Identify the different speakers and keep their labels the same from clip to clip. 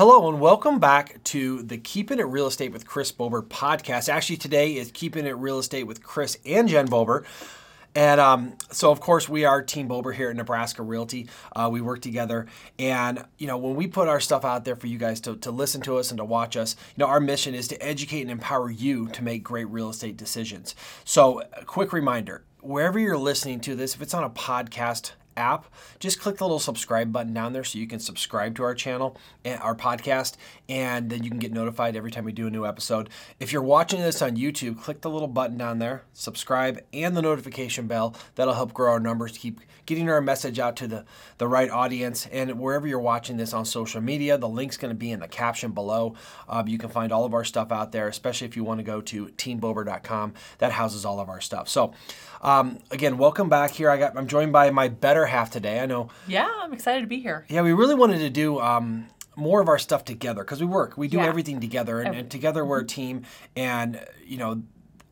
Speaker 1: Hello and welcome back to the Keeping It Real Estate with Chris Bober podcast. Actually, today is Keeping It Real Estate with Chris and Jen Bober. And um, so, of course, we are Team Bober here at Nebraska Realty. Uh, we work together. And, you know, when we put our stuff out there for you guys to, to listen to us and to watch us, you know, our mission is to educate and empower you to make great real estate decisions. So, a quick reminder wherever you're listening to this, if it's on a podcast, app, just click the little subscribe button down there so you can subscribe to our channel and our podcast, and then you can get notified every time we do a new episode. If you're watching this on YouTube, click the little button down there, subscribe, and the notification bell. That'll help grow our numbers, keep getting our message out to the, the right audience. And wherever you're watching this on social media, the link's going to be in the caption below. Um, you can find all of our stuff out there, especially if you want to go to teambober.com. That houses all of our stuff. So, um, again, welcome back here. I got I'm joined by my better half today. I know.
Speaker 2: Yeah, I'm excited to be here.
Speaker 1: Yeah, we really wanted to do. Um, more of our stuff together because we work we do
Speaker 2: Yeah.
Speaker 1: everything together and, and together we're a team and you know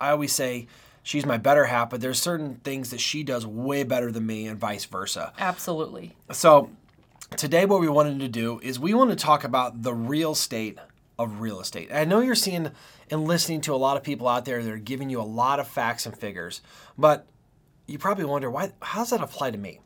Speaker 1: i always say she's my better half but there's certain things that she does way better than me and vice versa
Speaker 2: Absolutely.
Speaker 1: so today what we wanted to do is we want to talk about the real state of real estate i know you're seeing and listening to a lot of people out there that are giving you a lot of facts and figures but you probably wonder why how does that apply to me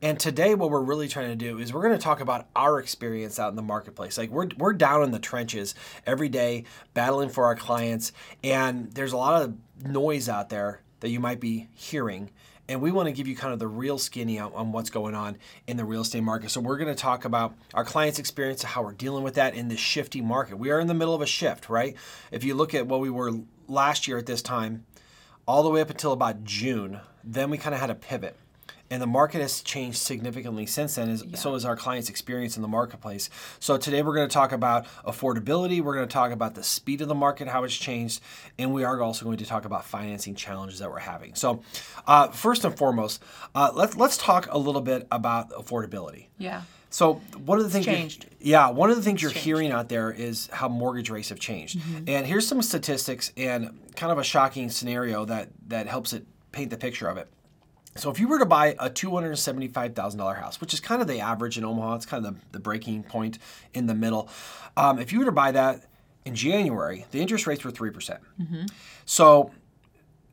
Speaker 1: And today, what we're really trying to do is we're going to talk about our experience out in the marketplace. Like we're we're down in the trenches every day, battling for our clients, and there's a lot of noise out there that you might be hearing. And we want to give you kind of the real skinny on, on what's going on in the real estate market. So we're going to talk about our clients' experience, how we're dealing with that in this shifty market. We are in the middle of a shift, right? If you look at what we were last year at this time, all the way up until about June, then we kind of had a pivot. And the market has changed significantly since then, as, so has our clients' experience in the marketplace. So today we're going to talk about affordability, we're going to talk about the speed of the market, how it's changed, and we are also going to talk about financing challenges that we're having. So, uh, first and foremost, uh, let's let's talk a little bit about affordability.
Speaker 2: Yeah.
Speaker 1: So one of the things, you're-
Speaker 2: changed.
Speaker 1: yeah, one of the things you're
Speaker 2: changed.
Speaker 1: hearing out there is how mortgage rates have changed. And here's some statistics and kind of a shocking scenario that that helps it paint the picture of it. So if you were to buy a two hundred seventy-five thousand dollar house, which is kind of the average in Omaha, it's kind of the, the breaking point in the middle. Um, if you were to buy that in January, the interest rates were three percent. So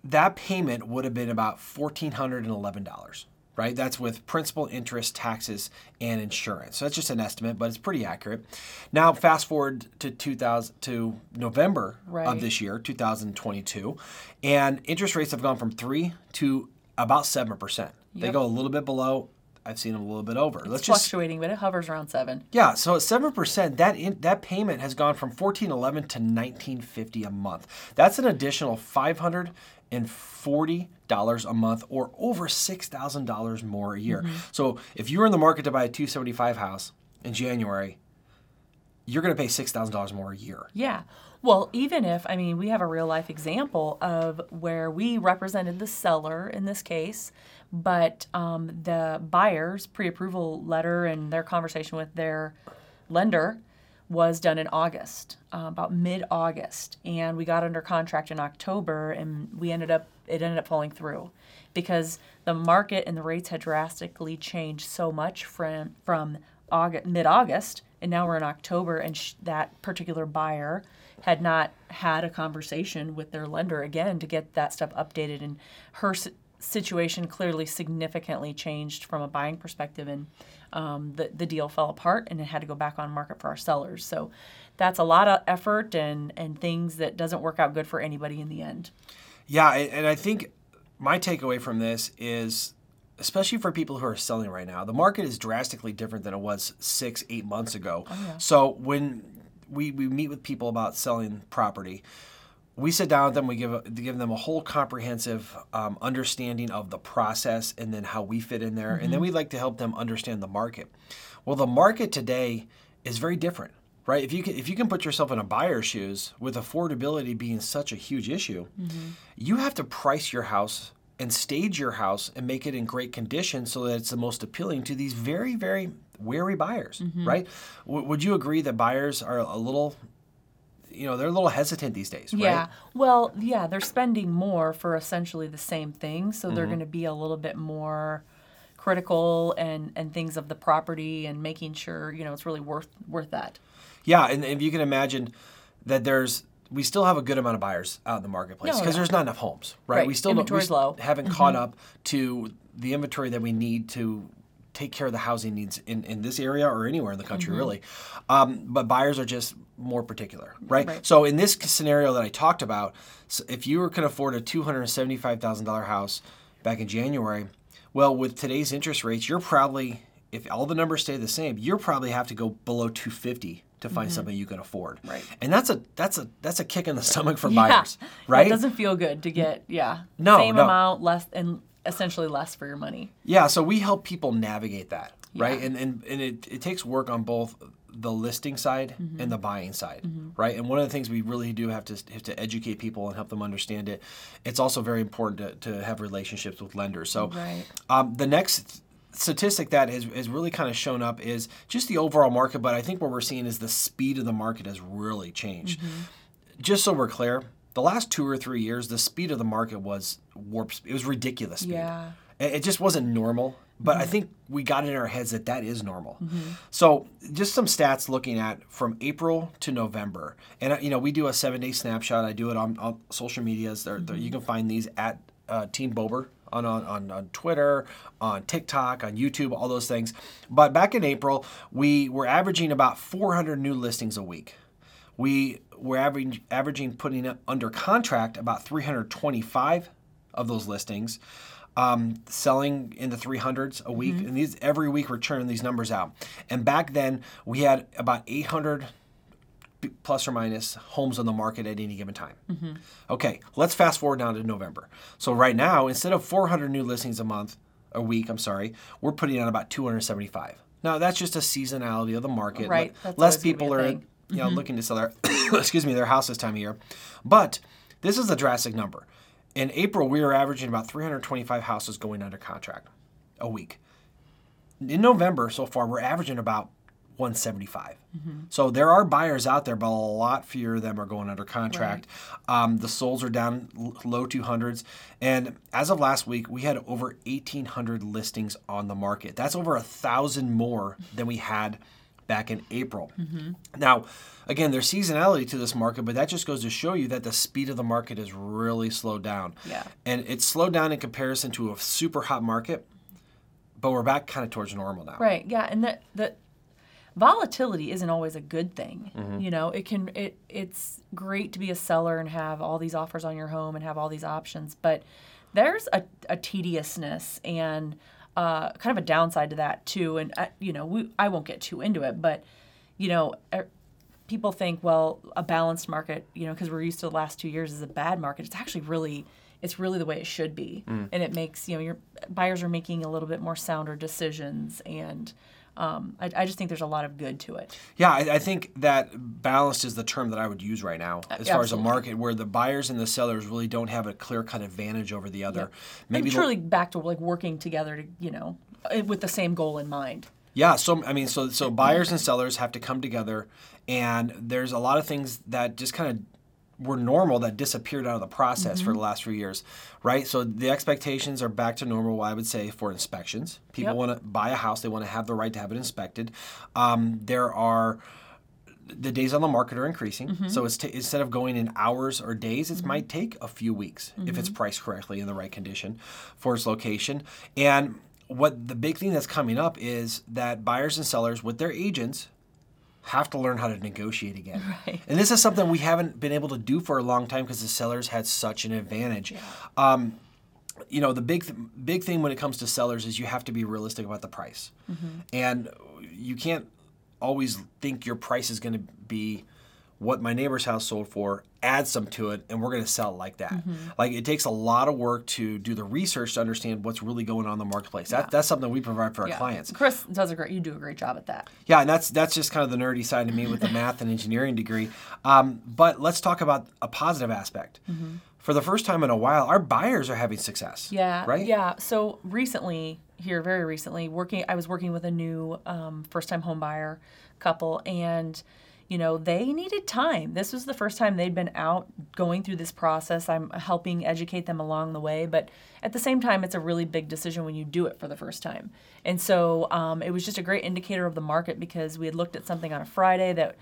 Speaker 1: that payment would have been about fourteen hundred and eleven dollars. Right, that's with principal, interest, taxes, and insurance. So that's just an estimate, but it's pretty accurate. Now, fast forward to 2000 to November of this year, 2022, and interest rates have gone from three to about seven percent. They go a little bit below. I've seen them a little bit over.
Speaker 2: It's
Speaker 1: Let's just
Speaker 2: fluctuating, but it hovers around seven.
Speaker 1: yeah, so at seven percent, that in, that payment has gone from fourteen eleven to nineteen fifty a month. That's an additional five hundred and forty dollars a month, or over six thousand dollars more a year. Mm-hmm. So if you were in the market to buy a two seventy five house in January, you're going to pay six thousand dollars more a year.
Speaker 2: Yeah. Well, even if, I mean, we have a real life example of where we represented the seller in this case, but um, the buyer's pre approval letter and their conversation with their lender was done in August, uh, about mid August. And we got under contract in October and we ended up, it ended up falling through because the market and the rates had drastically changed so much from, from August, mid August. And now we're in October and sh- that particular buyer had not had a conversation with their lender again to get that stuff updated. And her s- situation clearly significantly changed from a buying perspective and um, the, the deal fell apart and it had to go back on market for our sellers so that's a lot of effort and, and things that doesn't work out good for anybody in the end
Speaker 1: Yeah, and I think my takeaway from this is, especially for people who are selling right now, the market is drastically different than it was six, eight months ago. So when we, we meet with people about selling property, we sit down with them. We give a, give them a whole comprehensive um, understanding of the process and then how we fit in there, and then we like to help them understand the market. Well, the market today is very different, right? If you can if you can put yourself in a buyer's shoes with affordability being such a huge issue, you have to price your house and stage your house and make it in great condition so that it's the most appealing to these very very wary buyers, mm-hmm. right? W- would you agree that buyers are a little you know, they're a little hesitant these days, right?
Speaker 2: yeah well yeah they're spending more for essentially the same thing so they're mm-hmm. going to be a little bit more critical and and things of the property and making sure you know it's really worth worth that.
Speaker 1: Yeah, and if you can imagine that there's we still have a good amount of buyers out in the marketplace
Speaker 2: No,
Speaker 1: because
Speaker 2: yeah.
Speaker 1: there's not enough homes, right?
Speaker 2: Right.
Speaker 1: We still don't, we
Speaker 2: low. Mm-hmm.
Speaker 1: haven't caught up to the inventory that we need to take care of the housing needs in, in this area or anywhere in the country, really. Um, but buyers are just more particular, right?
Speaker 2: Right.
Speaker 1: So in this scenario that I talked about, s if you were can afford a two hundred seventy-five thousand dollar house back in January, well, with today's interest rates, you're probably if all the numbers stay the same, you're probably have to go below two fifty to find something you can afford.
Speaker 2: Mm-hmm. Right.
Speaker 1: And that's a that's a that's a kick in the stomach for
Speaker 2: Yeah.
Speaker 1: buyers, right?
Speaker 2: It doesn't feel good to get yeah
Speaker 1: No,
Speaker 2: same
Speaker 1: no.
Speaker 2: amount less and essentially less for your money.
Speaker 1: Yeah, so we help people navigate that, right? And and, and it, it takes work on both the listing side
Speaker 2: Mm-hmm.
Speaker 1: and the buying side, right? And one of the things we really do have to have to educate people and help them understand it. It's also very important to, to have relationships with lenders. So
Speaker 2: Right.
Speaker 1: um, the next statistic that has, has really kind of shown up is just the overall market, but I think what we're seeing is the speed of the market has really changed.
Speaker 2: Mm-hmm.
Speaker 1: Just so we're clear, the last two or three years, the speed of the market was warp. It was ridiculous speed.
Speaker 2: Yeah.
Speaker 1: It just wasn't normal. But I think we got in our heads that that is normal. So just some stats looking at from April to November, and uh, you know we do a seven day snapshot. I do it on, on social medias. There, there- you can find these at uh, Team Bober on, on on Twitter, on TikTok, on YouTube, all those things. But back in April, we were averaging about 400 new listings a week. We were averaging averaging putting under contract about 325 of those listings, um, selling in the 300s a week. And these every week we're churning these numbers out. And back then we had about 800 b- plus or minus homes on the market at any given time. Mm-hmm. Okay, let's fast forward now to November. So right now, instead of 400 new listings a month, a week, I'm sorry, we're putting out about 275. Now that's just a seasonality of the market.
Speaker 2: Right, that's
Speaker 1: Less
Speaker 2: always gonna be
Speaker 1: people are you know mm-hmm. looking to sell their excuse me their house this time of year, but this is a drastic number. In April, we were averaging about 325 houses going under contract a week in November so far, we're averaging about 175. So there are buyers out there, but a lot fewer of them are going under contract. Um, the solds are down l- low 200s. And as of last week, we had over 1,800 listings on the market. That's over a thousand more than we had back in April. Now, again, there's seasonality to this market, but that just goes to show you that the speed of the market has really slowed down.
Speaker 2: Yeah.
Speaker 1: And it's slowed down in comparison to a super hot market, but we're back kind of towards normal now.
Speaker 2: Right. Yeah, and that that volatility isn't always a good thing. You know, it can it it's great to be a seller and have all these offers on your home and have all these options, but there's a, a tediousness and uh, kind of a downside to that too. And uh, you know, we, I won't get too into it, but you know. er, People think, well, a balanced market, you know, because we're used to the last two years as a bad market. It's actually really, it's really the way it should be, and it makes you know your buyers are making a little bit more sounder decisions, and um, I, I just think there's a lot of good to it.
Speaker 1: Yeah, I, I think that balanced is the term that I would use right now as far as a market where the buyers and the sellers really don't have a clear cut advantage over the other.
Speaker 2: Maybe
Speaker 1: Maybe
Speaker 2: truly back to like working together to you know eh, with the same goal in mind.
Speaker 1: Yeah, so I mean, so so buyers and sellers have to come together, and there's a lot of things that just kind of were normal that disappeared out of the process for the mm-hmm. last few years, right? So the expectations are back to normal. I would say for inspections, people
Speaker 2: Yep.
Speaker 1: want to buy a house, they want to have the right to have it inspected. Um, there are the days on the market are increasing. Mm-hmm. So it's t- instead of going in hours or days, it might mm-hmm. take a few weeks if it's priced correctly in the right condition for its location. And what the big thing that's coming up is that buyers and sellers with their agents have to learn how to negotiate again.
Speaker 2: Right.
Speaker 1: And this is something we haven't been able to do for a long time because the sellers had such an advantage. Um, you know the big th- big thing when it comes to sellers is you have to be realistic about the price, and you can't always think your price is going to be what my neighbor's house sold for. Add some to it, and we're going to sell like that. Like it takes a lot of work to do the research to understand what's really going on in the marketplace. That, that's something we provide for our
Speaker 2: Yeah.
Speaker 1: clients.
Speaker 2: Chris does a great. You do a great job at that.
Speaker 1: Yeah, and that's that's just kind of the nerdy side of me with the math and engineering degree. Um, but let's talk about a positive aspect. For the first time in a while, our buyers are having success.
Speaker 2: Yeah.
Speaker 1: Right.
Speaker 2: Yeah. So recently, here, very recently, working, I was working with a new um, first-time home buyer couple, and you know, they needed time. This was the first time they'd been out going through this process. I'm helping educate them along the way, but at the same time, it's a really big decision when you do it for the first time. And so um, it was just a great indicator of the market because we had looked at something on a Friday that,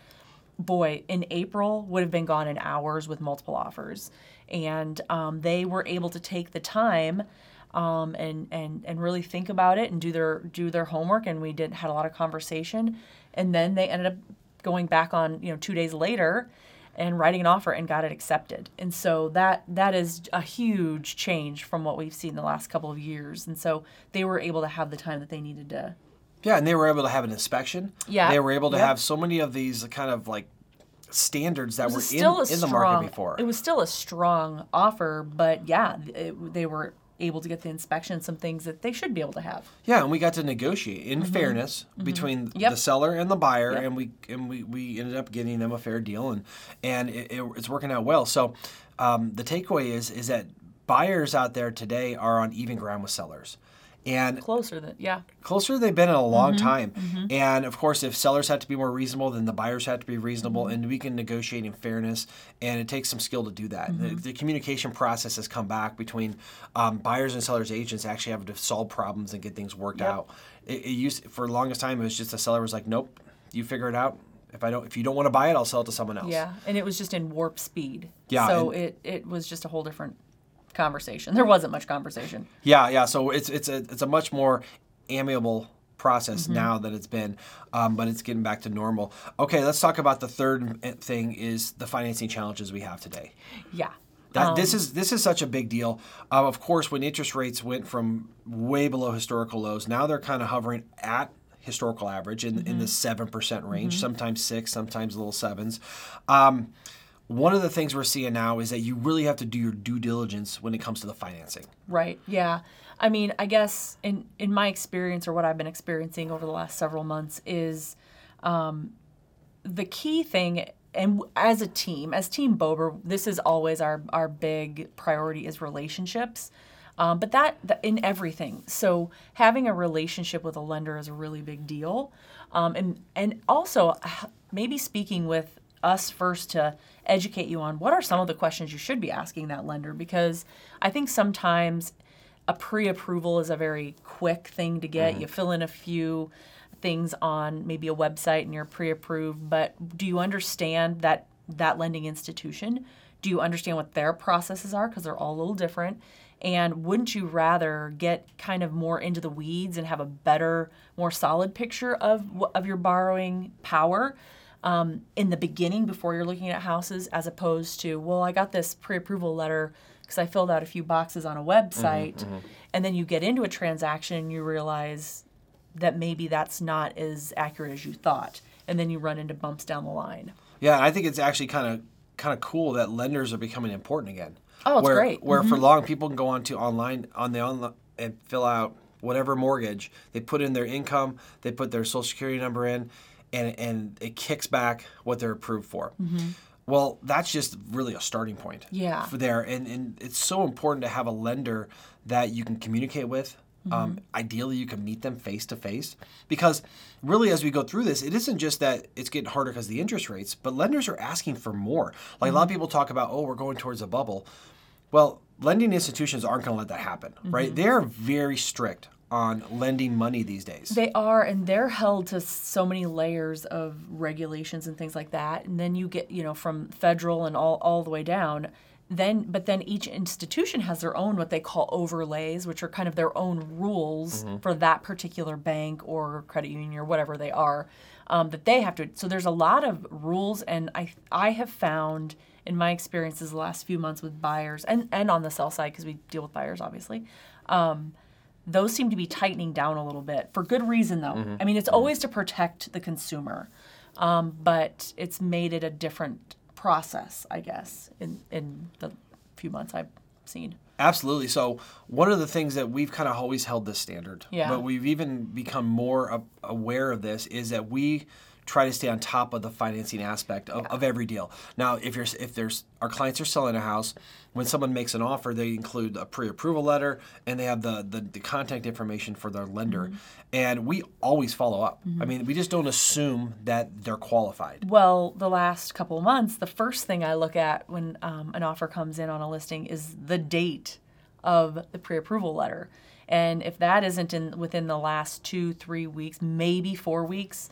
Speaker 2: boy, in April would have been gone in hours with multiple offers. And um, they were able to take the time um, and and and really think about it and do their do their homework. And we did had a lot of conversation, and then they ended up going back on you know two days later and writing an offer and got it accepted. And so that that is a huge change from what we've seen the last couple of years. And so they were able to have the time that they needed to.
Speaker 1: Yeah, and they were able to have an inspection.
Speaker 2: Yeah.
Speaker 1: They were able to
Speaker 2: Yep.
Speaker 1: have so many of these kind of like standards that were in, in the market before.
Speaker 2: It was still a strong offer, but yeah, it, they were able to get the inspection, some things that they should be able to have.
Speaker 1: Yeah, and we got to negotiate in fairness between
Speaker 2: Mm-hmm. Yep.
Speaker 1: the seller and the buyer,
Speaker 2: Yep.
Speaker 1: and we and we, we ended up getting them a fair deal, and and it, it, it's working out well. So um, the takeaway is is that buyers out there today are on even ground with sellers, and
Speaker 2: Closer than yeah.
Speaker 1: closer than they've been in a long
Speaker 2: Mm-hmm.
Speaker 1: time. And of course, if sellers have to be more reasonable, then the buyers have to be reasonable,
Speaker 2: Mm-hmm.
Speaker 1: and we can negotiate in fairness. And it takes some skill to do that.
Speaker 2: Mm-hmm.
Speaker 1: The, the communication process has come back between um, buyers and sellers agents actually having to solve problems and get things worked
Speaker 2: Yep.
Speaker 1: out. It, it used for the longest time it was just the seller was like, "Nope, you figure it out. If I don't, if you don't want to buy it, I'll sell it to someone else."
Speaker 2: Yeah, and it was just in warp speed.
Speaker 1: Yeah,
Speaker 2: So it it was just a whole different conversation. There wasn't much conversation.
Speaker 1: Yeah, yeah. So it's it's a it's a much more amiable process
Speaker 2: Mm-hmm.
Speaker 1: now that it's been, um, but it's getting back to normal. Okay, let's talk about the third thing is the financing challenges we have today.
Speaker 2: Yeah.
Speaker 1: That,
Speaker 2: Um,
Speaker 1: this is this is such a big deal. Uh, of course, when interest rates went from way below historical lows, now they're kind of hovering at historical average in, in
Speaker 2: Mm-hmm.
Speaker 1: the seven percent range, sometimes six, sometimes little sevens. Um, one of the things we're seeing now is that you really have to do your due diligence when it comes to the financing.
Speaker 2: Right. Yeah. I mean, I guess in in my experience or what I've been experiencing over the last several months is um, the key thing. And as a team, as Team Bober, this is always our our big priority is relationships. Um, but that, that in everything. So having a relationship with a lender is a really big deal, um, and and also uh, maybe speaking with us first to educate you on what are some of the questions you should be asking that lender because I think sometimes a pre-approval is a very quick thing to get. Mm-hmm. You fill in a few things on maybe a website and you're pre-approved, but do you understand that that lending institution? Do you understand what their processes are because they're all a little different? And wouldn't you rather get kind of more into the weeds and have a better, more solid picture of of your borrowing power um, in the beginning before you're looking at houses, as opposed to, well, I got this pre-approval letter because I filled out a few boxes on a website, mm-hmm, mm-hmm. and then you get into a transaction and you realize that maybe that's not as accurate as you thought, and then you run into bumps down the line.
Speaker 1: Yeah, I think it's actually kind of kind of cool that lenders are becoming important again.
Speaker 2: Oh, it's
Speaker 1: where,
Speaker 2: great.
Speaker 1: Where for mm-hmm. long people can go on to online on the online and fill out whatever mortgage. They put in their income, they put their social security number in, and and it kicks back what they're approved for. Mm-hmm. Well, that's just really a starting point.
Speaker 2: Yeah.
Speaker 1: For there, and and it's so important to have a lender that you can communicate with. Mm-hmm. Um, ideally, you can meet them face to face because really, as we go through this, it isn't just that it's getting harder because of the interest rates, but lenders are asking for more. Like a lot of mm-hmm. people talk about, oh, we're going towards a bubble. Well, lending institutions aren't going to let that happen, right? They are very strict on lending money these days.
Speaker 2: They are, and they're held to so many layers of regulations and things like that. And then you get, you know, from federal and all, all the way down. Then, but then each institution has their own what they call overlays, which are kind of their own rules for that particular bank or credit union or whatever they are um, that they have to. So there's a lot of rules, and I I have found in my experiences the last few months with buyers and and on the sell side because we deal with buyers obviously those seem to be tightening down a little bit for good reason though i mean it's always to protect the consumer um, but it's made it a different process i guess in in the few months i've seen
Speaker 1: Absolutely. So one of the things that we've kind of always held this standard,
Speaker 2: Yeah.
Speaker 1: but we've even become more aware of this is that we try to stay on top of the financing aspect of, of every deal. Now, if you're if there's our clients are selling a house, when someone makes an offer, they include a pre-approval letter and they have the the, the contact information for their lender,
Speaker 2: Mm-hmm.
Speaker 1: and we always follow up. I mean, we just don't assume that they're qualified.
Speaker 2: Well, the last couple of months, the first thing I look at when um, an offer comes in on a listing is the date of the pre-approval letter, and if that isn't in within the last two, three weeks, maybe four weeks,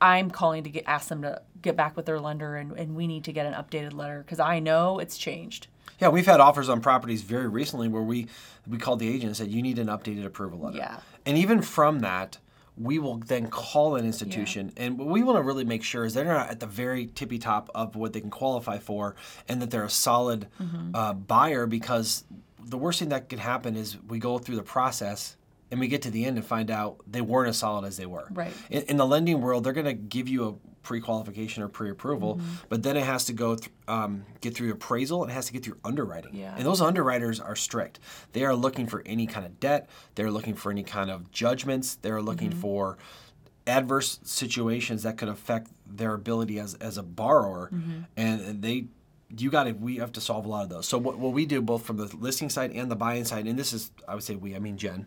Speaker 2: I'm calling to get ask them to get back with their lender, and, and we need to get an updated letter because I know it's changed.
Speaker 1: Yeah, we've had offers on properties very recently where we we called the agent and said you need an updated approval letter.
Speaker 2: Yeah.
Speaker 1: And even from that, we will then call an institution, and what we want to really make sure is they're not at the very tippy top of what they can qualify for, and that they're a solid
Speaker 2: Mm-hmm.
Speaker 1: uh, buyer. Because the worst thing that could happen is we go through the process. And we get to the end and find out they weren't as solid as they were.
Speaker 2: Right.
Speaker 1: In, in the lending world, they're going to give you a pre-qualification or pre-approval,
Speaker 2: Mm-hmm.
Speaker 1: but then it has to go th- um, get through appraisal. It has to get through underwriting.
Speaker 2: Yeah.
Speaker 1: And those underwriters are strict. They are looking for any kind of debt. They're looking for any kind of judgments. They're looking
Speaker 2: Mm-hmm.
Speaker 1: for adverse situations that could affect their ability as, as a borrower.
Speaker 2: Mm-hmm.
Speaker 1: And they, you got to, we have to solve a lot of those. So what, what we do both from the listing side and the buying side, and this is, I would say we, I mean Jen,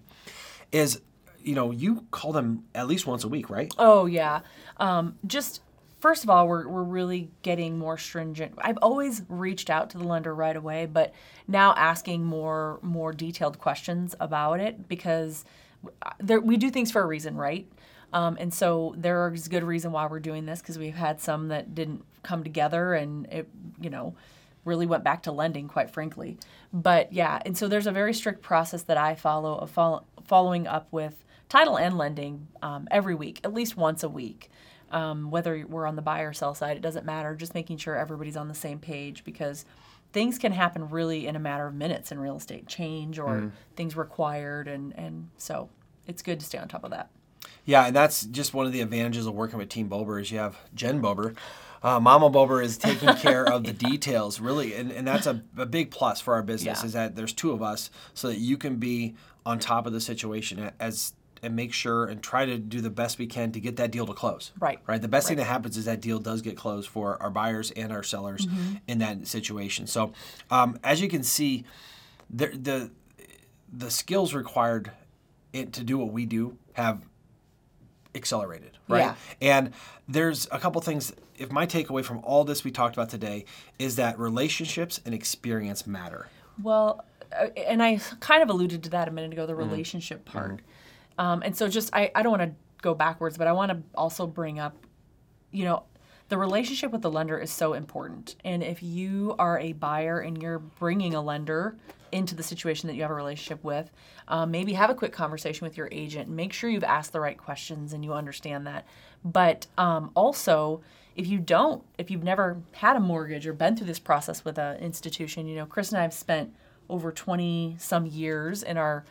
Speaker 1: is, you know, you call them at least once a week, right?
Speaker 2: Oh yeah. Um, just first of all, we're we're really getting more stringent. I've always reached out to the lender right away, but now asking more more detailed questions about it because there, we do things for a reason, right? Um, and so there is good reason why we're doing this because we've had some that didn't come together and it, you know, really went back to lending, quite frankly. But yeah, and so there's a very strict process that I follow of follow, following up with title and lending um, every week, at least once a week. Um, whether we're on the buy or sell side, it doesn't matter. Just making sure everybody's on the same page because things can happen really in a matter of minutes in real estate, change or things required, and and so it's good to stay on top of that.
Speaker 1: Yeah, and that's just one of the advantages of working with Team Bober is you have Jen Bober. Uh, Mama Bober is taking care of the details, really, and, and that's a, a big plus for our business
Speaker 2: Yeah.
Speaker 1: is that there's two of us so that you can be on top of the situation as and make sure and try to do the best we can to get that deal to close.
Speaker 2: Right.
Speaker 1: Right. The best thing that happens is that deal does get closed for our buyers and our sellers in that situation. So, um, as you can see, the the the skills required it, to do what we do have accelerated, right?
Speaker 2: Yeah.
Speaker 1: And there's a couple things. If my takeaway from all this we talked about today is that relationships and experience matter.
Speaker 2: Well, and I kind of alluded to that a minute ago, the relationship part. Um, and so just, I, I don't want to go backwards, but I want to also bring up, you know, the relationship with the lender is so important. And if you are a buyer and you're bringing a lender into the situation that you have a relationship with, um, maybe have a quick conversation with your agent. Make sure you've asked the right questions and you understand that. But um, also, if you don't, if you've never had a mortgage or been through this process with an institution, you know, Chris and I have spent over 20 some years in our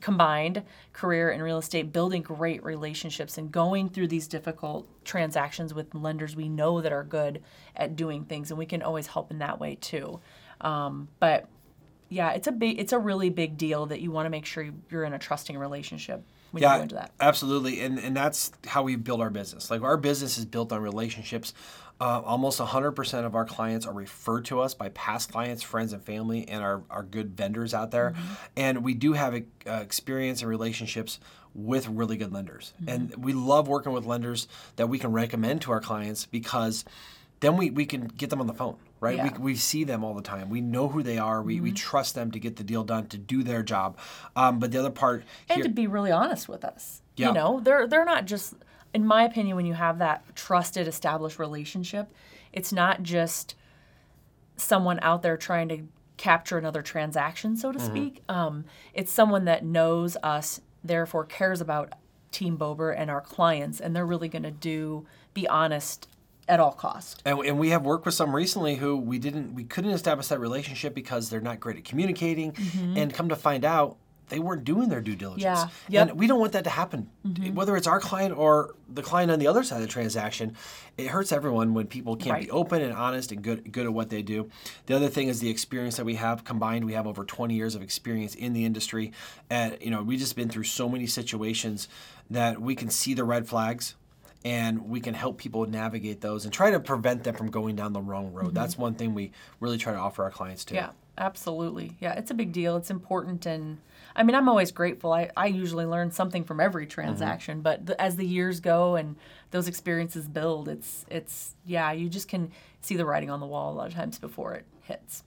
Speaker 2: combined career in real estate building great relationships and going through these difficult transactions with lenders we know that are good at doing things and we can always help in that way too. Um, but yeah it's a big it's a really big deal that you want to make sure you're in a trusting relationship when you go into that
Speaker 1: absolutely, and and that's how we build our business. Like our business is built on relationships. Uh, almost 100% of our clients are referred to us by past clients, friends, and family, and our, our good vendors out there.
Speaker 2: Mm-hmm.
Speaker 1: And we do have uh, experience and relationships with really good lenders.
Speaker 2: Mm-hmm.
Speaker 1: And we love working with lenders that we can recommend to our clients because then we, we can get them on the phone, right?
Speaker 2: Yeah. Mm-hmm.
Speaker 1: We, we see them all the time. We know who they are. We, we trust them to get the deal done, to do their job. Um, but the other part
Speaker 2: and
Speaker 1: here,
Speaker 2: to be really honest with us.
Speaker 1: Yeah.
Speaker 2: You know, they're they're not just in my opinion when you have that trusted established relationship, it's not just someone out there trying to capture another transaction, so to
Speaker 1: Mm-hmm.
Speaker 2: speak. Um, it's someone that knows us, therefore cares about Team Bober and our clients, and they're really going to do be honest at all cost.
Speaker 1: And, and we have worked with some recently who we didn't, we couldn't establish that relationship because they're not great at communicating. Mm-hmm. And come to find out, they weren't doing their due diligence.
Speaker 2: Yeah. Yep.
Speaker 1: And we don't want that to happen. Mm-hmm. Whether it's our client or the client on the other side of the transaction, it hurts everyone when people can't be open and honest and good good at what they do. The other thing is the experience that we have combined. We have over 20 years of experience in the industry, and you know we've just been through so many situations that we can see the red flags and we can help people navigate those and try to prevent them from going down the wrong road. That's one thing we really try to offer our clients too.
Speaker 2: Yeah, absolutely. Yeah, it's a big deal. It's important. And I mean, I'm always grateful. I, I usually learn something from every transaction, but the, as the years go and those experiences build, it's, it's, yeah, you just can see the writing on the wall a lot of times before it hits.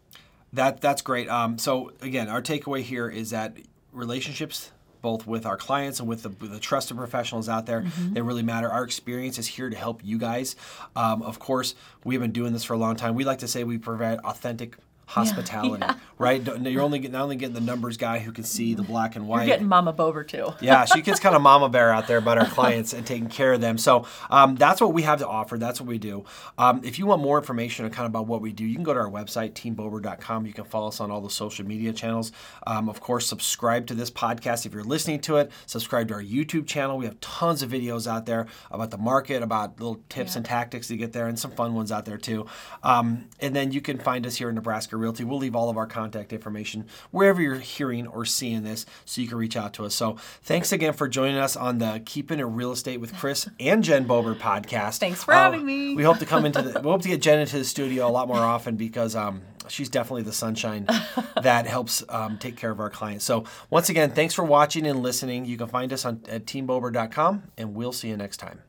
Speaker 1: That that's great. Um, so again, our takeaway here is that relationships, both with our clients and with the, the trusted professionals out there, they really matter. Our experience is here to help you guys. Um, of course, we've been doing this for a long time. We like to say we provide authentic hospitality, right? Don't- You're only get- not only getting the numbers guy who can see the black and white.
Speaker 2: You're getting Mama Bober too.
Speaker 1: yeah, she gets kind of mama bear out there about our clients and taking care of them. So um, that's what we have to offer. That's what we do. Um, if you want more information on kind of about what we do, you can go to our website, teambober.com. You can follow us on all the social media channels. Um, of course, subscribe to this podcast if you're listening to it. Subscribe to our YouTube channel. We have tons of videos out there about the market, about little tips
Speaker 2: Yeah.
Speaker 1: and tactics to get there, and some fun ones out there too. Um, and then you can find us here in Nebraska Realty. We'll leave all of our contact information wherever you're hearing or seeing this so you can reach out to us. So thanks again for joining us on the Keeping It Real Estate with Chris and Jen Bober podcast. Uh,
Speaker 2: Thanks for having me.
Speaker 1: We hope to come into the we hope to get Jen into the studio a lot more often because um, she's definitely the sunshine that helps um, take care of our clients. So once again, thanks for watching and listening. You can find us on at teambober.com and we'll see you next time.